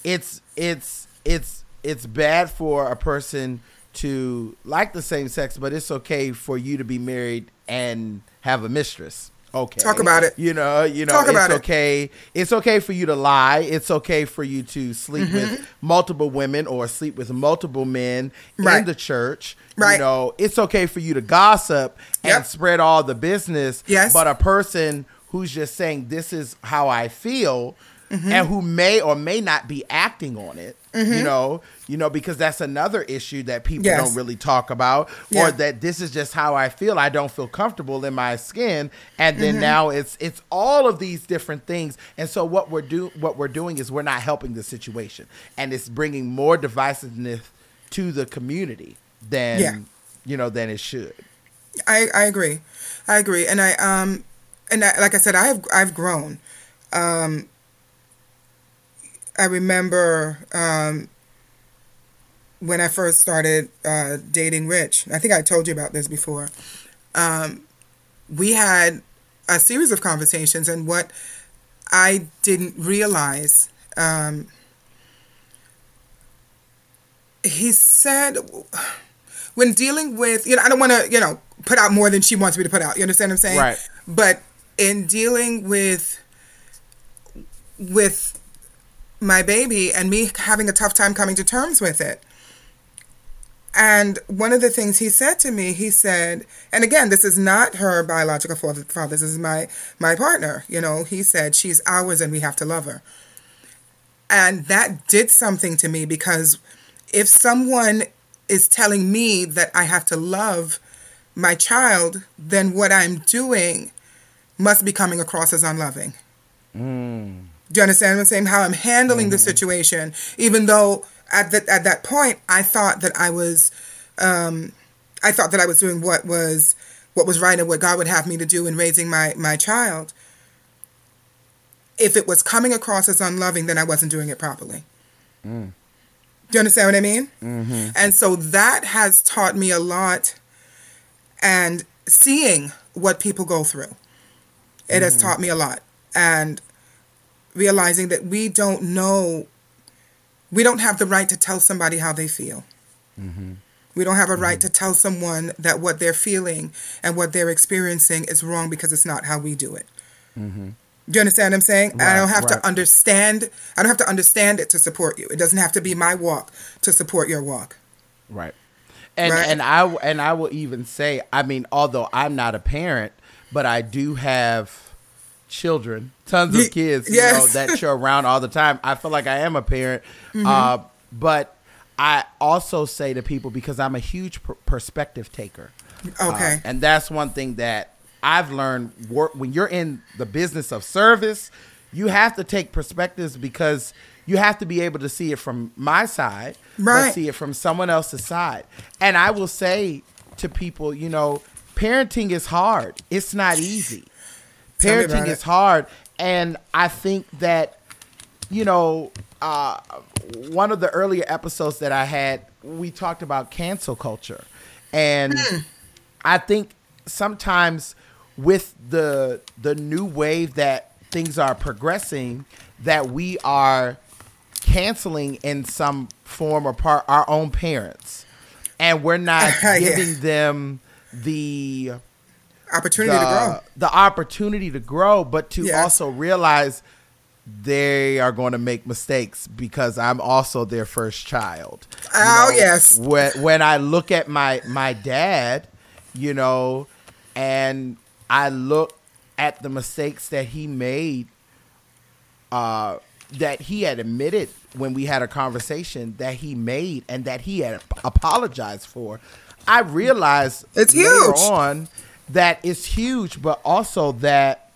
it's it's it's it's bad for a person to like the same sex but it's okay for you to be married and have a mistress okay. Talk about it. You know, you know, Talk it's about it. okay. It's okay for you to lie. It's okay for you to sleep Mm-hmm. with multiple women or sleep with multiple men in the church. Right. You know, it's okay for you to gossip and Yep. spread all the business. Yes. But a person who's just saying this is how I feel Mm-hmm. and who may or may not be acting on it, you know, you know, because that's another issue that people Yes. don't really talk about, Yeah. or that this is just how I feel. I don't feel comfortable in my skin, and then Mm-hmm. now it's it's all of these different things. And so what we're do what we're doing is we're not helping the situation, and it's bringing more divisiveness to the community than Yeah. you know than it should. I, I agree. I agree. And I um and I, like I said, I've I've grown. Um I remember um when I first started uh, dating Rich. I think I told you about this before. Um, we had a series of conversations, and what I didn't realize, um, he said when dealing with you know I don't want to you know put out more than she wants me to put out. You understand what I'm saying? Right. But in dealing with with my baby and me having a tough time coming to terms with it. And one of the things he said to me, he said, and again, this is not her biological father, this is my my partner. You know, he said she's ours and we have to love her. And that did something to me because if someone is telling me that I have to love my child, then what I'm doing must be coming across as unloving. Mm. Do you understand what I'm saying? How I'm handling the situation, even though at that at that point I thought that I was, um, I thought that I was doing what was what was right and what God would have me to do in raising my my child. If it was coming across as unloving, then I wasn't doing it properly. Do you understand what I mean? Mm-hmm. And so that has taught me a lot, and seeing what people go through, it has taught me a lot, and realizing that we don't know, we don't have the right to tell somebody how they feel. Mm-hmm. We don't have a right mm-hmm. to tell someone that what they're feeling and what they're experiencing is wrong because it's not how we do it. Mm-hmm. Do you understand what I'm saying? I don't have right. to understand. I don't have to understand it to support you. It doesn't have to be my walk to support your walk. Right. And Right. and I and I will even say, I mean, although I'm not a parent, but I do have children, tons of kids, you know, that you're around all the time. I feel like I am a parent. Mm-hmm. Uh, but I also say to people because I'm a huge per- perspective taker. Okay. Uh, and that's one thing that I've learned work when you're in the business of service, you have to take perspectives because you have to be able to see it from my side, Right. see it from someone else's side. And I will say to people, you know, parenting is hard. It's not easy. Parenting is it. hard. And I think that, you know, uh, one of the earlier episodes that I had, we talked about cancel culture. And I think sometimes with the the new wave that things are progressing, that we are canceling in some form or part our own parents, and we're not Yeah. giving them the Opportunity to grow. the, the opportunity to grow, but to Yes. also realize they are going to make mistakes because I'm also their first child. Oh, yes. When when I look at my my dad, you know, and I look at the mistakes that he made, uh, that he had admitted when we had a conversation that he made and that he had apologized for, I realized It's later huge. on that it's huge, but also that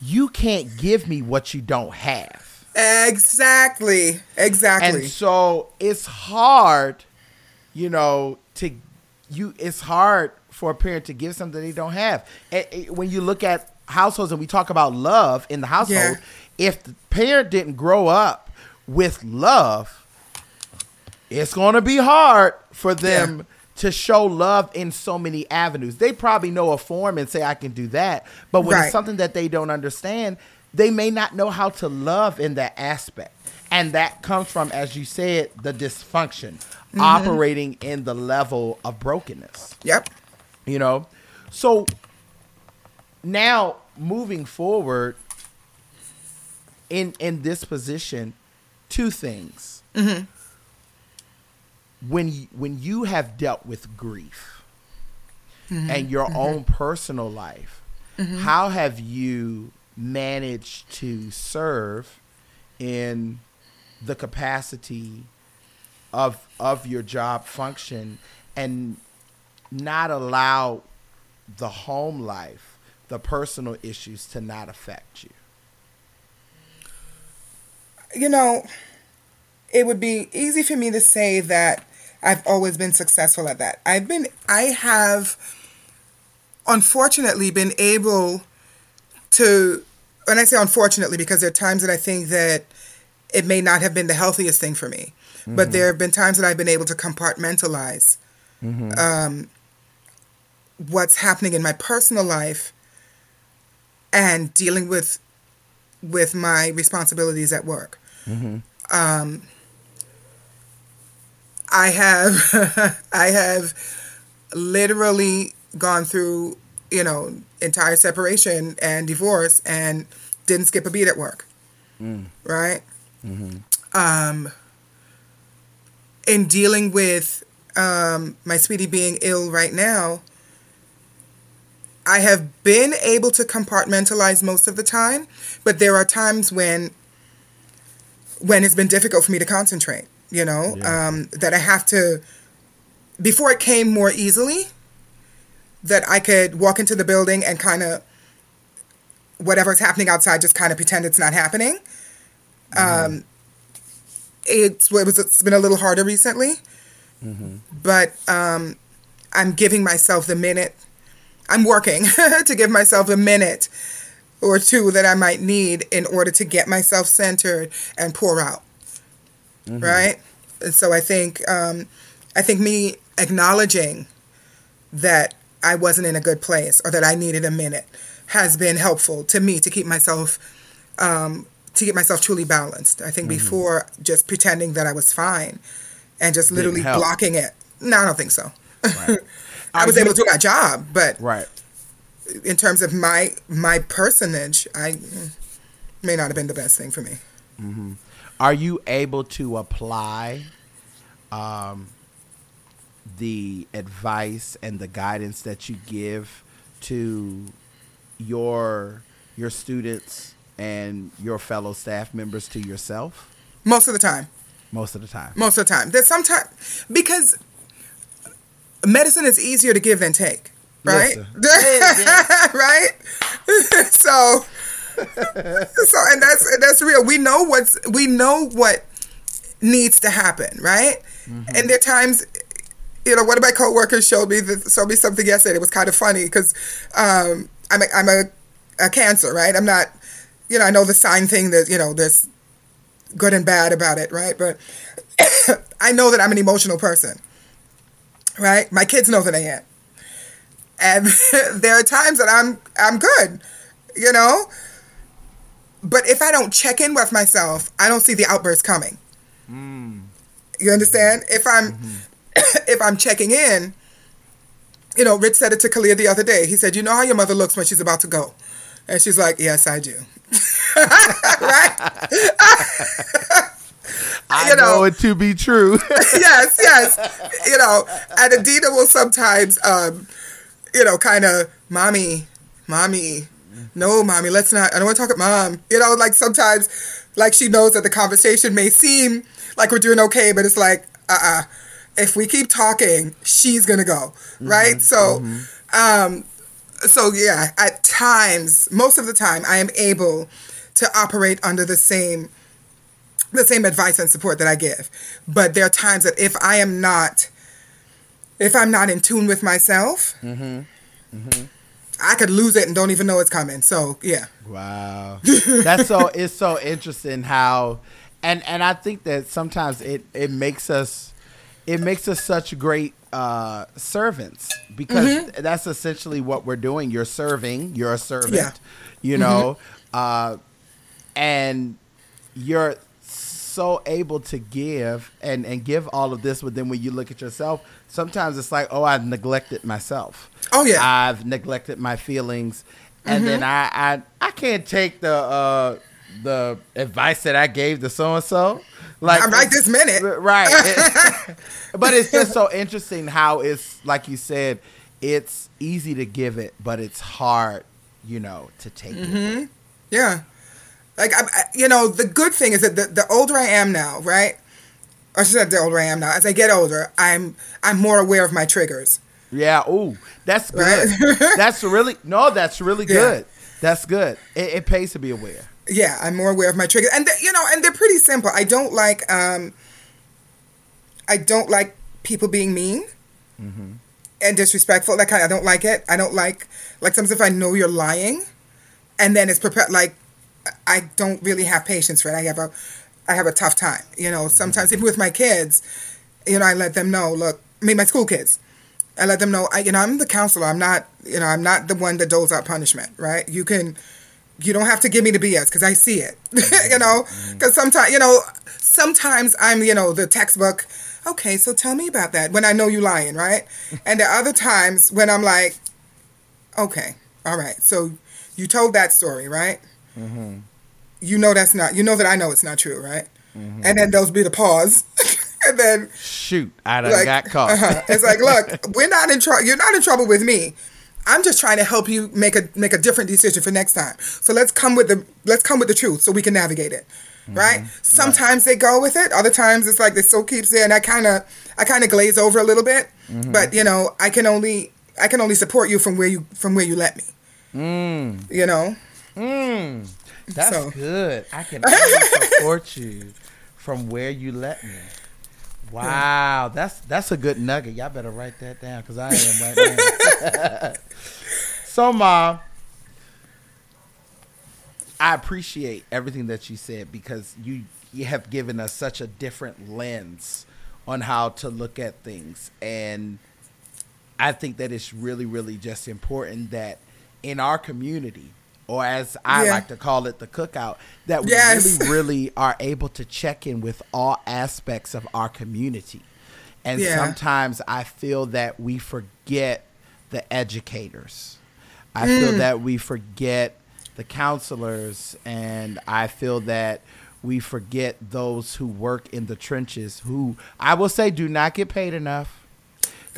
you can't give me what you don't have. Exactly. Exactly. And so it's hard, you know, to you. It's hard for a parent to give something they don't have. When you look at households and we talk about love in the household, if the parent didn't grow up with love, it's going to be hard for them to show love in so many avenues. They probably know a form and say, I can do that. But when Right. it's something that they don't understand, they may not know how to love in that aspect. And that comes from, as you said, the dysfunction operating in the level of brokenness yep. you know so now moving forward in in this position, two things. Mm-hmm. When you, when you have dealt with grief Mm-hmm. and your own personal life, how have you managed to serve in the capacity of of your job function and not allow the home life, the personal issues to not affect you? you know, it would be easy for me to say that I've always been successful at that. I've been, I have unfortunately been able to, and I say unfortunately because there are times that I think that it may not have been the healthiest thing for me, but there have been times that I've been able to compartmentalize um, what's happening in my personal life and dealing with with my responsibilities at work. Um, I have I have literally gone through you know entire separation and divorce and didn't skip a beat at work, right? Um, in dealing with um, my sweetie being ill right now, I have been able to compartmentalize most of the time, but there are times when when it's been difficult for me to concentrate, you know, um, that I have to before it came more easily that I could walk into the building and kind of whatever's happening outside just kind of pretend it's not happening. Um, it's it was it's been a little harder recently, but um, I'm giving myself the minute. I'm working to give myself a minute or two that I might need in order to get myself centered and pour out. Right? And so I think um, I think me acknowledging that I wasn't in a good place or that I needed a minute has been helpful to me to keep myself um, to get myself truly balanced. I think before just pretending that I was fine and just literally blocking it. No, I don't think so. Right. I was able to do my job, but Right. in terms of my my personage, I mm, may not have been the best thing for me. Are you able to apply um, the advice and the guidance that you give to your your students and your fellow staff members to yourself Most of the time. most of the time? Most of the time. There's sometimes because medicine is easier to give than take, right? right? so so and that's that's real. We know what's we know what needs to happen, right? And there are times you know, one of my coworkers showed me this, showed me something yesterday. It was kind of funny because um, I'm a, I'm a, a cancer, right? I'm not, you know, I know the sign thing that you know there's good and bad about it, right? But I know that I'm an emotional person, right? My kids know that I am, and there are times that I'm I'm good, you know. But if I don't check in with myself, I don't see the outburst coming. You understand? If I'm if I'm checking in, you know, Rich said it to Kalia the other day. He said, "You know how your mother looks when she's about to go," and she's like, "Yes, I do." right? I you know- know it to be true. yes, yes. You know, and Adina will sometimes, um, you know, kind of, mommy, mommy, no, mommy, let's not, I don't want to talk at mom. You know, like sometimes, like she knows that the conversation may seem like we're doing okay, but it's like, uh uh If we keep talking, she's going to go. Right? So, um, so yeah, at times, most of the time, I am able to operate under the same the same advice and support that I give. But there are times that if I am not, if I'm not in tune with myself, I could lose it and don't even know it's coming. So yeah, Wow, that's so. It's so interesting how, and and I think that sometimes it it makes us, it makes us such great uh, servants because that's essentially what we're doing. You're serving. You're a servant. Yeah. You know, uh, and you're so able to give and and give all of this, but then when you look at yourself, sometimes it's like, oh, I've neglected myself. Oh, yeah. I've neglected my feelings, and then Mm-hmm. I, I I can't take the uh the advice that I gave to so and so. Like I'm right this minute. right. It- but it's just so interesting how it's like you said, it's easy to give it, but it's hard, you know, to take Mm-hmm. it. Yeah. Like, I, I- you know, the good thing is that the, the older I am now, right? Or should I say the older I am now, as I get older, I'm I'm more aware of my triggers. Yeah. Ooh, that's good. Right? that's really no. That's really Yeah. good. That's good. It, it pays to be aware. Yeah, I'm more aware of my triggers, and you know, and they're pretty simple. I don't like um, I don't like people being mean and disrespectful. Like I don't like it. I don't like like sometimes if I know you're lying, and then it's prepared. Like I don't really have patience for it. I have a I have a tough time. You know, sometimes even with my kids, you know, I let them know. Look, I mean, my school kids. I let them know. I, you know, I'm the counselor. I'm not. You know, I'm not the one that doles out punishment. Right? You can. You don't have to give me the BS because I see it. you know, mm-hmm. because sometimes you know, sometimes I'm you know the textbook. Okay, so tell me about that when I know you lying, right? And there are other times when I'm like, okay, all right, so you told that story, right? Mm-hmm. You know that's not. You know that I know it's not true, right? Mm-hmm. And then those be the pause, and then Shoot, I done like, got caught. uh-huh. It's like, look, we're not in trouble. You're not in trouble with me. I'm just trying to help you make a make a different decision for next time. So let's come with the let's come with the truth so we can navigate it. Mm-hmm. Right? Sometimes they go with it. Other times it's like they still keeps there, and I kind of I kind of glaze over a little bit. But you know, I can only I can only support you from where you from where you let me. Mm. You know. Mm, that's So- good. I can support you from where you let me. Wow, that's that's a good nugget. Y'all better write that down because I am right now. so, mom, I appreciate everything that you said because you you have given us such a different lens on how to look at things, and I think that it's really, really just important that in our community, or as I Yeah. like to call it, the cookout, that we Yes. really, really are able to check in with all aspects of our community. And Yeah. sometimes I feel that we forget the educators. I feel mm. that we forget the counselors, and I feel that we forget those who work in the trenches who I will say do not get paid enough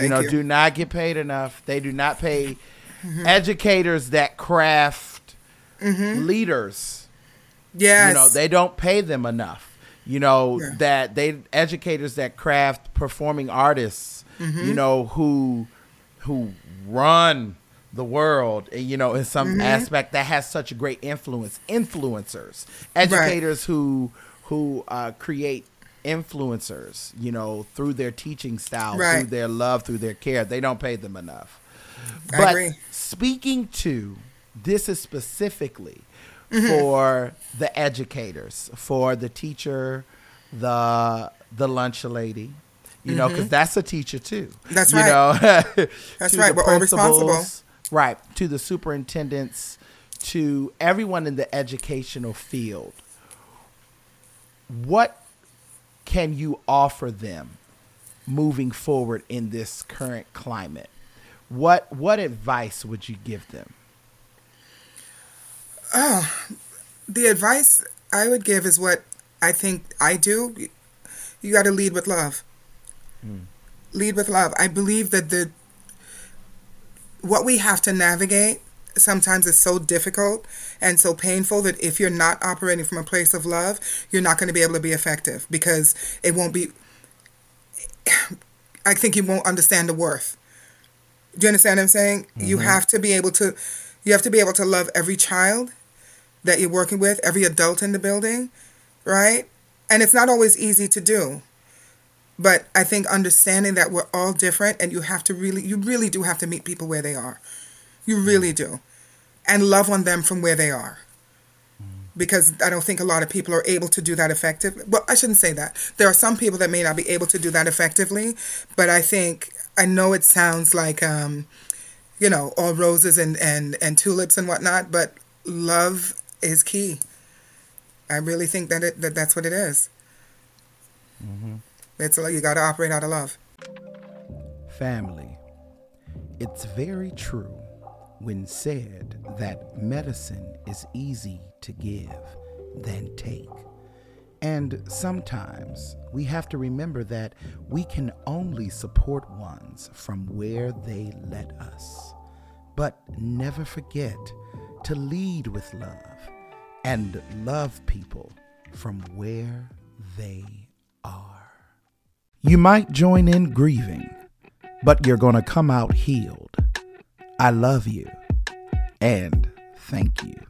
Thank you know, you. do not get paid enough. They do not pay mm-hmm. educators that craft leaders. Yes. You know, they don't pay them enough. You know Yeah. that they educators that craft performing artists. Mm-hmm. You know who who run the world. and, You know, in some Mm-hmm. aspect that has such a great influence. Influencers, educators who who uh, create influencers. You know, through their teaching style, through their love, through their care. They don't pay them enough. I But agree. speaking to this is specifically Mm-hmm. for the educators, for the teacher, the the lunch lady, you know, because that's a teacher too. Mm-hmm. That's you right. Know, That's right. We're all responsible. Right. To the superintendents, to everyone in the educational field. What can you offer them moving forward in this current climate? What what advice would you give them? Oh, the advice I would give is what I think I do. You got to lead with love. Hmm. Lead with love. I believe that the what we have to navigate sometimes is so difficult and so painful that if you're not operating from a place of love, you're not going to be able to be effective because it won't be. I think you won't understand the worth. Do you understand what I'm saying? You mm-hmm. have to be able to, you have to be able to love every child that you're working with, every adult in the building, right? And it's not always easy to do. But I think understanding that we're all different and you have to really, you really do have to meet people where they are. You really do. And love on them from where they are. Because I don't think a lot of people are able to do that effectively. Well, I shouldn't say that. There are some people that may not be able to do that effectively. But I think, I know it sounds like, um, you know, all roses and, and, and tulips and whatnot, but love is key. I really think that it that that's what it is. Mm-hmm. It's like you got to operate out of love. Family. It's very true when said that medicine is easy to give than take. And sometimes we have to remember that we can only support ones from where they let us. But never forget to lead with love and love people from where they are. You might join in grieving, but you're going to come out healed. I love you and thank you.